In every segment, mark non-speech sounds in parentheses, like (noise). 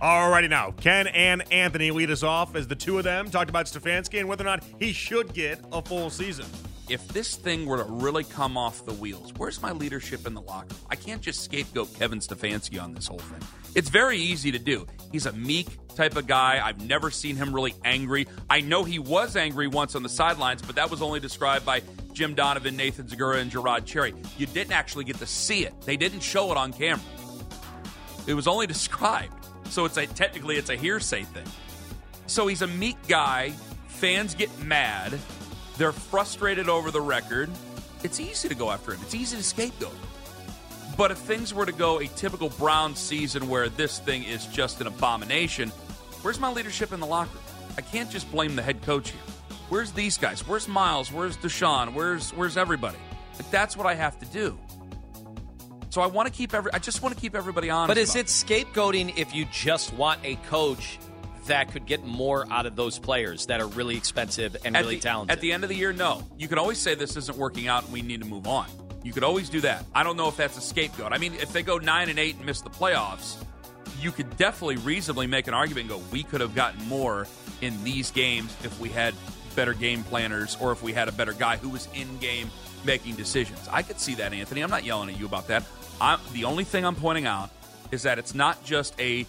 Alrighty now, Ken and Anthony lead us off as the two of them talked about Stefanski and whether or not he should get a full season. If this thing were to really come off the wheels, where's my leadership in the locker room? I can't just scapegoat Kevin Stefanski on this whole thing. It's very easy to do. He's a meek type of guy. I've never seen him really angry. I know he was angry once on the sidelines, but that was only described by Jim Donovan, Nathan Zegura, and Je'Rod Cherry. You didn't actually get to see it. They didn't show it on camera. It was only (laughs) described. So it's a technically it's a hearsay thing. So he's a meek guy. Fans get mad. They're frustrated over the record. It's easy to go after him. It's easy to scapegoat. But if things were to go a typical Brown season where this thing is just an abomination, where's my leadership in the locker room? I can't just blame the head coach here. Where's these guys? Where's Miles? Where's Deshaun? Where's where's everybody? Like that's what I have to do. So I want to keep every. I just want to keep everybody honest. But is it scapegoating if you just want a coach that could get more out of those players that are really expensive and at really the, talented? At the end of the year, no. You can always say this isn't working out and we need to move on. You could always do that. I don't know if that's a scapegoat. I mean, if they go nine and eight and miss the playoffs, you could definitely reasonably make an argument and go, we could have gotten more in these games if we had better game planners or if we had a better guy who was in game making decisions. I could see that, Anthony. I'm not yelling at you about that. I'm, the only thing I'm pointing out is that it's not just a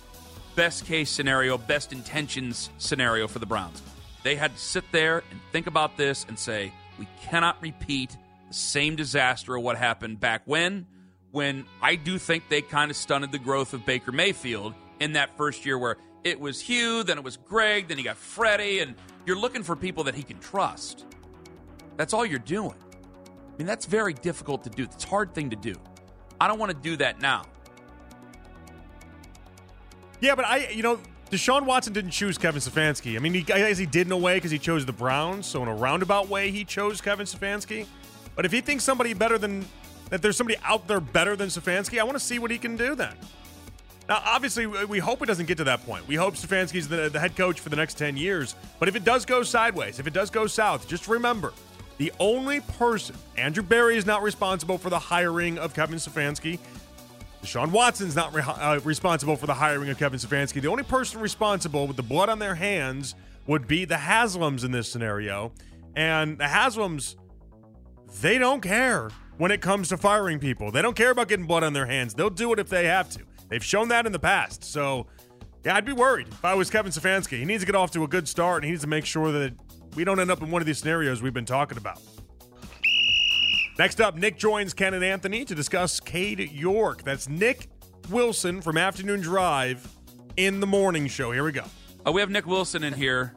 best case scenario, best intentions scenario for the Browns. They had to sit there and think about this and say, we cannot repeat the same disaster of what happened back when, when I do think they kind of stunted the growth of Baker Mayfield in that first year where it was Hugh, then it was Greg, then you got Freddie, and you're looking for people that he can trust. That's all you're doing. I mean, that's very difficult to do. It's a hard thing to do. I don't want to do that now. Yeah, but I, you know, Deshaun Watson didn't choose Kevin Stefanski. I mean, he, I guess he did in a way because he chose the Browns. So in a roundabout way, he chose Kevin Stefanski. But if he thinks somebody better than that, there's somebody out there better than Stefanski, I want to see what he can do then. Now, obviously, we hope it doesn't get to that point. We hope Stefanski's the, the head coach for the next 10 years. But if it does go sideways, if it does go south, just remember the only person, Andrew Berry is not responsible for the hiring of Kevin Stefanski. Deshaun Watson's not re- uh, responsible for the hiring of Kevin Stefanski. The only person responsible with the blood on their hands would be the Haslams in this scenario. And the Haslams, they don't care when it comes to firing people. They don't care about getting blood on their hands. They'll do it if they have to. They've shown that in the past. So, yeah, I'd be worried if I was Kevin Stefanski. He needs to get off to a good start, and he needs to make sure that we don't end up in one of these scenarios we've been talking about. Next up, Nick joins Ken and Anthony to discuss Cade York. That's Nick Wilson from Afternoon Drive in the morning show. Here we go. Uh, we have Nick Wilson in here.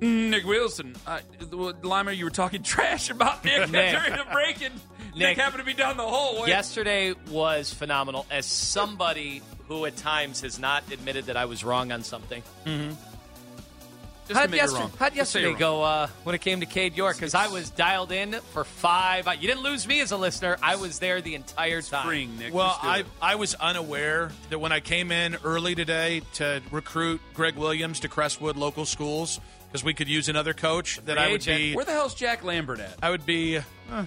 Nick Wilson. Uh, Lima, you were talking (laughs) trash about Nick, (laughs) Nick. during the break, and Nick, Nick. happened to be down the hallway. Yesterday was phenomenal. As somebody who at times has not admitted that I was wrong on something. Just How'd, admit you're yesterday, wrong. how'd yesterday you're go uh, when it came to Cade York? Because I was dialed in for five. You didn't lose me as a listener. I was there the entire time. Spring, Nick. Well, I. I was unaware that when I came in early today to recruit Gregg Williams to Crestwood local schools because we could use another coach that I would agent. be Where the hell's Jack Lambert at? I would be uh,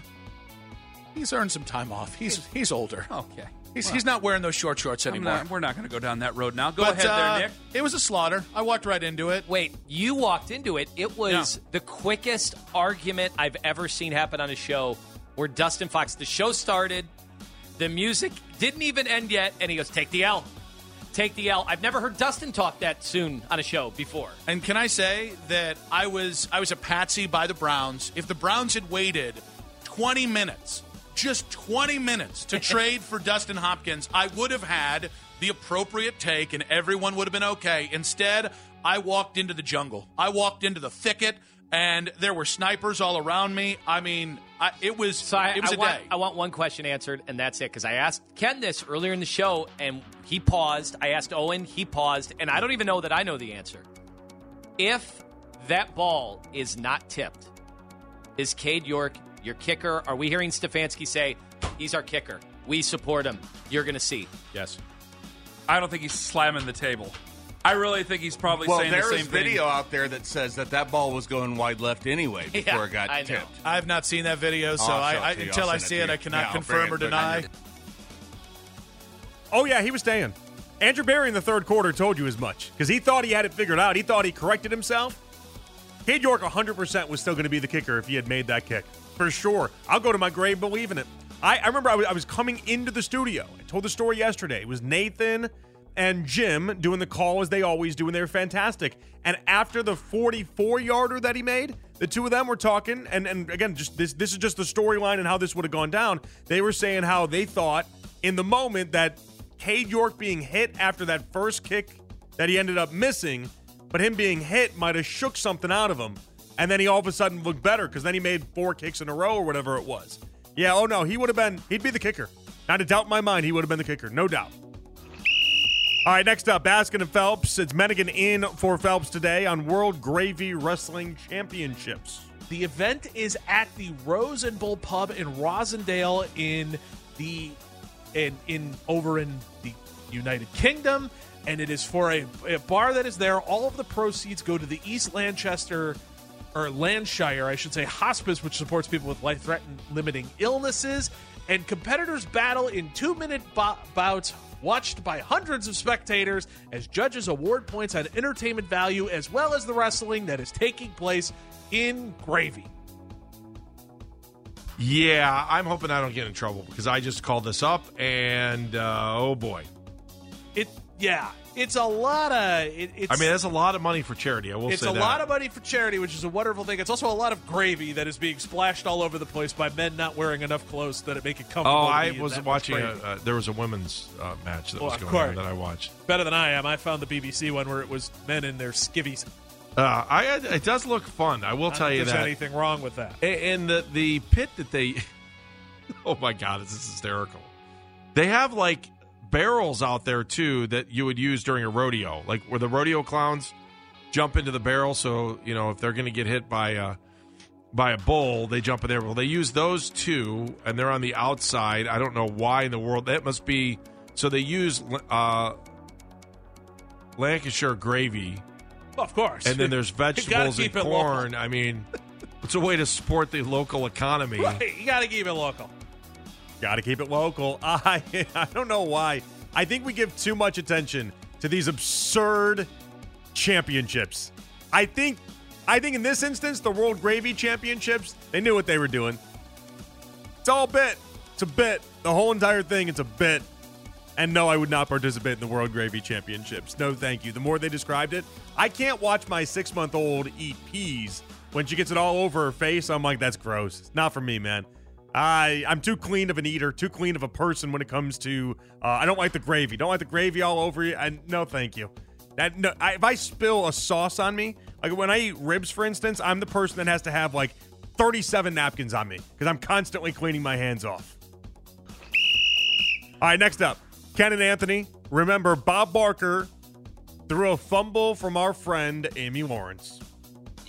he's earned some time off. He's he's older. Okay. He's, he's not wearing those short shorts anymore. not- we're not going to go down that road now. Go but ahead uh, there, Nick. it was a slaughter. I walked right into it. Wait, you walked into it. It was Yeah. the quickest argument I've ever seen happen on a show where Dustin Fox, the show started, the music didn't even end yet, and he goes, Take the L. Take the L. I've never heard Dustin talk that soon on a show before. And can I say that I was I was a patsy by the Browns. If the Browns had waited 20 minutes, just 20 minutes to (laughs) trade for Dustin Hopkins, I would have had the appropriate take and everyone would have been okay. Instead, I walked into the jungle. I walked into the thicket and there were snipers all around me. I mean, I, it was So I, it was I a want, day. I want one question answered, and that's it. Because I asked Ken this earlier in the show, and he paused. I asked Owen, he paused, and I don't even know that I know the answer. If that ball is not tipped, is Cade York your kicker? Are we hearing Stefanski say he's our kicker? We support him. You're going to see. yes. I don't think he's slamming the table. I really think he's probably Well, saying the there same is video out there that says that that ball was going wide left anyway (laughs) before Yeah, it got I know. tipped. I have not seen that video, so oh, I'll I, show it I, to you. until I'll I send it see it. I cannot Yeah, confirm or it, deny. Oh, yeah, he was staying. Andrew Berry in the third quarter told you as much because he thought he had it figured out. He thought he corrected himself. Cade York 100% was still going to be the kicker if he had made that kick. For sure. I'll go to my grave believing it. I, I remember I was, I was coming into the studio. I told the story yesterday. It was Nathan and Jim doing the call as they always do, and they were fantastic. And after the 44 yarder that he made, the two of them were talking, and, and again, just this this is just the storyline and how this would have gone down. They were saying how they thought in the moment that Cade York being hit after that first kick that he ended up missing, but him being hit might have shook something out of him. And then he all of a sudden looked better because then he made four kicks in a row or whatever it was. Yeah, oh no, he would have been, he'd be the kicker. Not a doubt in my mind, he would have been the kicker, no doubt. All right, next up, Baskin and Phelps. It's Mennigan in for Phelps today on World Gravy Wrestling Championships. The event is at the Rose and Bull Pub in Rossendale in the in in over in the United Kingdom, and it is for a, a bar that is there. All of the proceeds go to the East Lanchester or Landshire, I should say, hospice, which supports people with life-threatening limiting illnesses. And competitors battle in two-minute bo- bouts watched by hundreds of spectators as judges award points on entertainment value as well as the wrestling that is taking place in Gravy. Yeah, I'm hoping I don't get in trouble because I just called this up and uh, oh boy. It yeah, it's a lot of it, it's I mean, that's a lot of money for charity. I will say that. it's say a that. lot of money for charity, which is a wonderful thing. It's also a lot of gravy that is being splashed all over the place by men not wearing enough clothes that it make it comfortable. Oh, I was watching. A, uh, there was a women's uh, match that Well, was of going on that I watched. better than I am. I found the BBC one where it was men in their skivvies. Uh, I it does look fun. I will I tell you that. anything wrong with that. A- And the the pit that they (laughs) Oh my god, this is hysterical. They have like barrels out there too that you would use during a rodeo, like where the rodeo clowns jump into the barrel so, you know, if they're going to get hit by a by a bull, they jump in there. Well, they use those two and they're on the outside. I don't know why in the world. That must be so they use uh Lancashire gravy Well, of course. and then there's (laughs) vegetables and keep it local. corn. I mean, it's a way to support the local economy. Right, you got to keep it local. Got to keep it local. (laughs) I I don't know why. I think we give too much attention to these absurd championships. I think I think in this instance, the World Gravy Championships, they knew what they were doing. It's all bit. It's a bit. The whole entire thing, it's a bit. And no, I would not participate in the World Gravy Championships. No, thank you. The more they described it, I can't watch my six month old eat peas when she gets it all over her face. I'm like, that's gross. It's not for me, man. I I'm too clean of an eater, too clean of a person when it comes to. Uh, I don't like the gravy. Don't like the gravy all over you. And no, thank you. That no, I, if I spill a sauce on me, like when I eat ribs, for instance, I'm the person that has to have like 37 napkins on me because I'm constantly cleaning my hands off. All right, next up, Ken and Anthony. Remember, Bob Barker threw a fumble from our friend Amy Lawrence.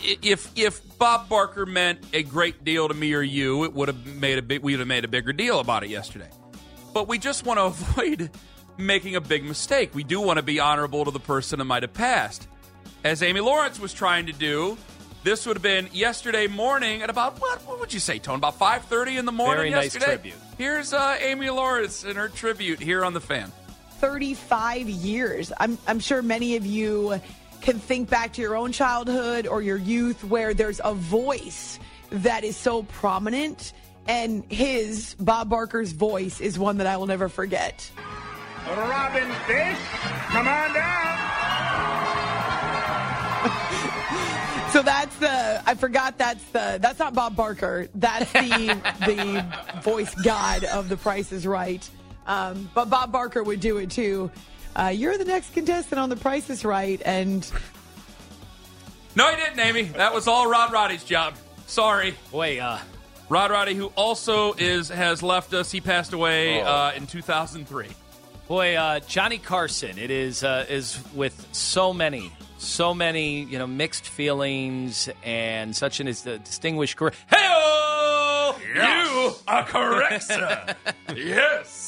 I- If if Bob Barker meant a great deal to me or you, it would have made a big we would have made a bigger deal about it yesterday. But we just want to (laughs) avoid making a big mistake. We do want to be honorable to the person that might have passed. As Amy Lawrence was trying to do, this would have been yesterday morning at about what what would you say, Tone? About five thirty in the morning Very nice yesterday. tribute. Here's uh, Amy Lawrence and her tribute here on the fan. 35 years. I'm, I'm sure many of you can think back to your own childhood or your youth where there's a voice that is so prominent. And his, Bob Barker's voice, is one that I will never forget. Robin Fish, come on down. (laughs) So that's the I forgot that's the that's not Bob Barker. That's the (laughs) the voice god of The Price is Right. Um, but Bob Barker would do it too. Uh, you're the next contestant on The Price is Right, and No, he didn't, Amy. That was all Rod Roddy's job. Sorry. Boy, uh, Rod Roddy, who also is has left us. He passed away uh, in 2003. boy, uh, Johnny Carson. It is uh, is with so many, so many, you know, mixed feelings and such an is a distinguished career. Hey, You are correct, sir. (laughs) yes.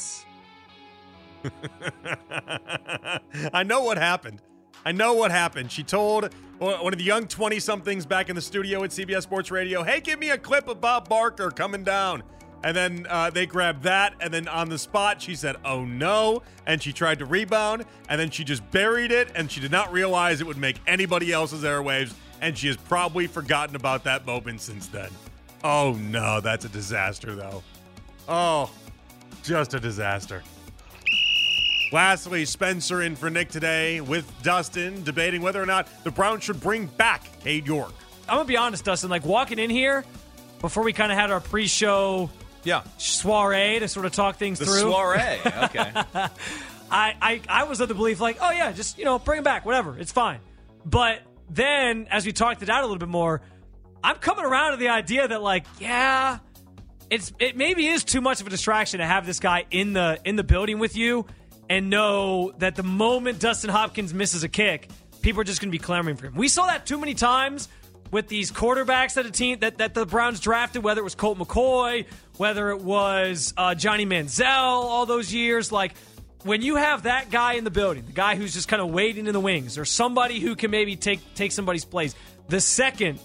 I know what happened. I know what happened. She told one of the young 20 somethings back in the studio at CBS Sports Radio, hey, give me a clip of Bob Barker coming down. And then uh, they grabbed that, and then on the spot, she said, "Oh no!" And she tried to rebound, and then she just buried it, and she did not realize it would make anybody else's airwaves, and she has probably forgotten about that moment since then. Oh no, that's a disaster, though. Oh, just a disaster. Lastly, Spencer in for Nick today with Dustin debating whether or not the Browns should bring back Cade York. I'm gonna be honest, Dustin. Like walking in here before we kind of had our pre-show Yeah. soiree to sort of talk things The through. soiree. (laughs) Okay. I, I I was of the belief like, oh yeah, just you know, bring him back, whatever, it's fine. But then as we talked it out a little bit more, I'm coming around to the idea that like, yeah, it's it maybe is too much of a distraction to have this guy in the in the building with you and know that the moment Dustin Hopkins misses a kick, people are just going to be clamoring for him. We saw that too many times with these quarterbacks that a team that, that the Browns drafted, whether it was Colt McCoy, whether it was uh, Johnny Manziel, all those years, like when you have that guy in the building, the guy who's just kind of waiting in the wings, or somebody who can maybe take take somebody's place, the second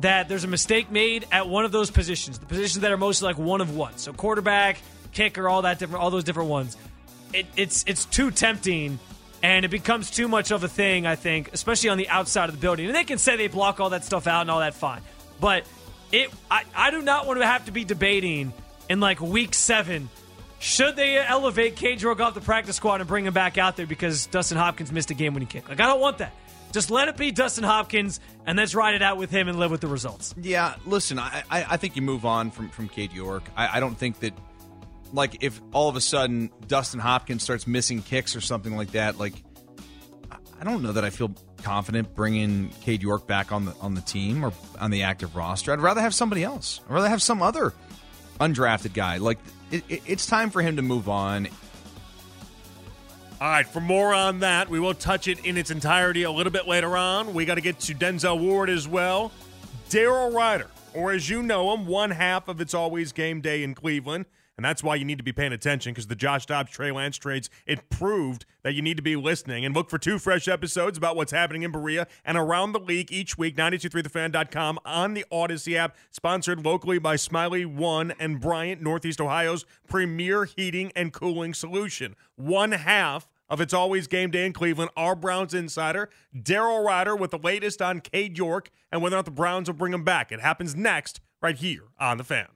that there's a mistake made at one of those positions, the positions that are mostly like one of one, so quarterback, kicker, all that different, all those different ones, it, it's it's too tempting. And it becomes too much of a thing, I think, especially on the outside of the building. And they can say they block all that stuff out and all that fine. But it I, I do not want to have to be debating in like week seven should they elevate Rogue off the practice squad and bring him back out there because Dustin Hopkins missed a game winning kick? Like, I don't want that. Just let it be Dustin Hopkins and let's ride it out with him and live with the results. Yeah, listen, I, I, I think you move on from from Cade York. I, I don't think that, like, if all of a sudden Dustin Hopkins starts missing kicks or something like that, like, I- don't know that I feel confident bringing Cade York back on the on the team or on the active roster. I'd rather have somebody else. I'd rather have some other undrafted guy. Like, it, it, it's time for him to move on. All right, for more on that, we will touch it in its entirety a little bit later on. We got to get to Denzel Ward as well. Daryl Ruiter, or as you know him, one half of It's Always Game Day in Cleveland. And that's why you need to be paying attention because the Josh Dobbs Trey Lance trades, it proved that you need to be listening. And look for two fresh episodes about what's happening in Berea and around the league each week. 923thefan.com on the Audacy app, sponsored locally by Smylie One and Bryant, Northeast Ohio's premier heating and cooling solution. One half of It's Always Game Day in Cleveland, our Browns insider, Daryl Ruiter, with the latest on Cade York and whether or not the Browns will bring him back. It happens next, right here on The Fan.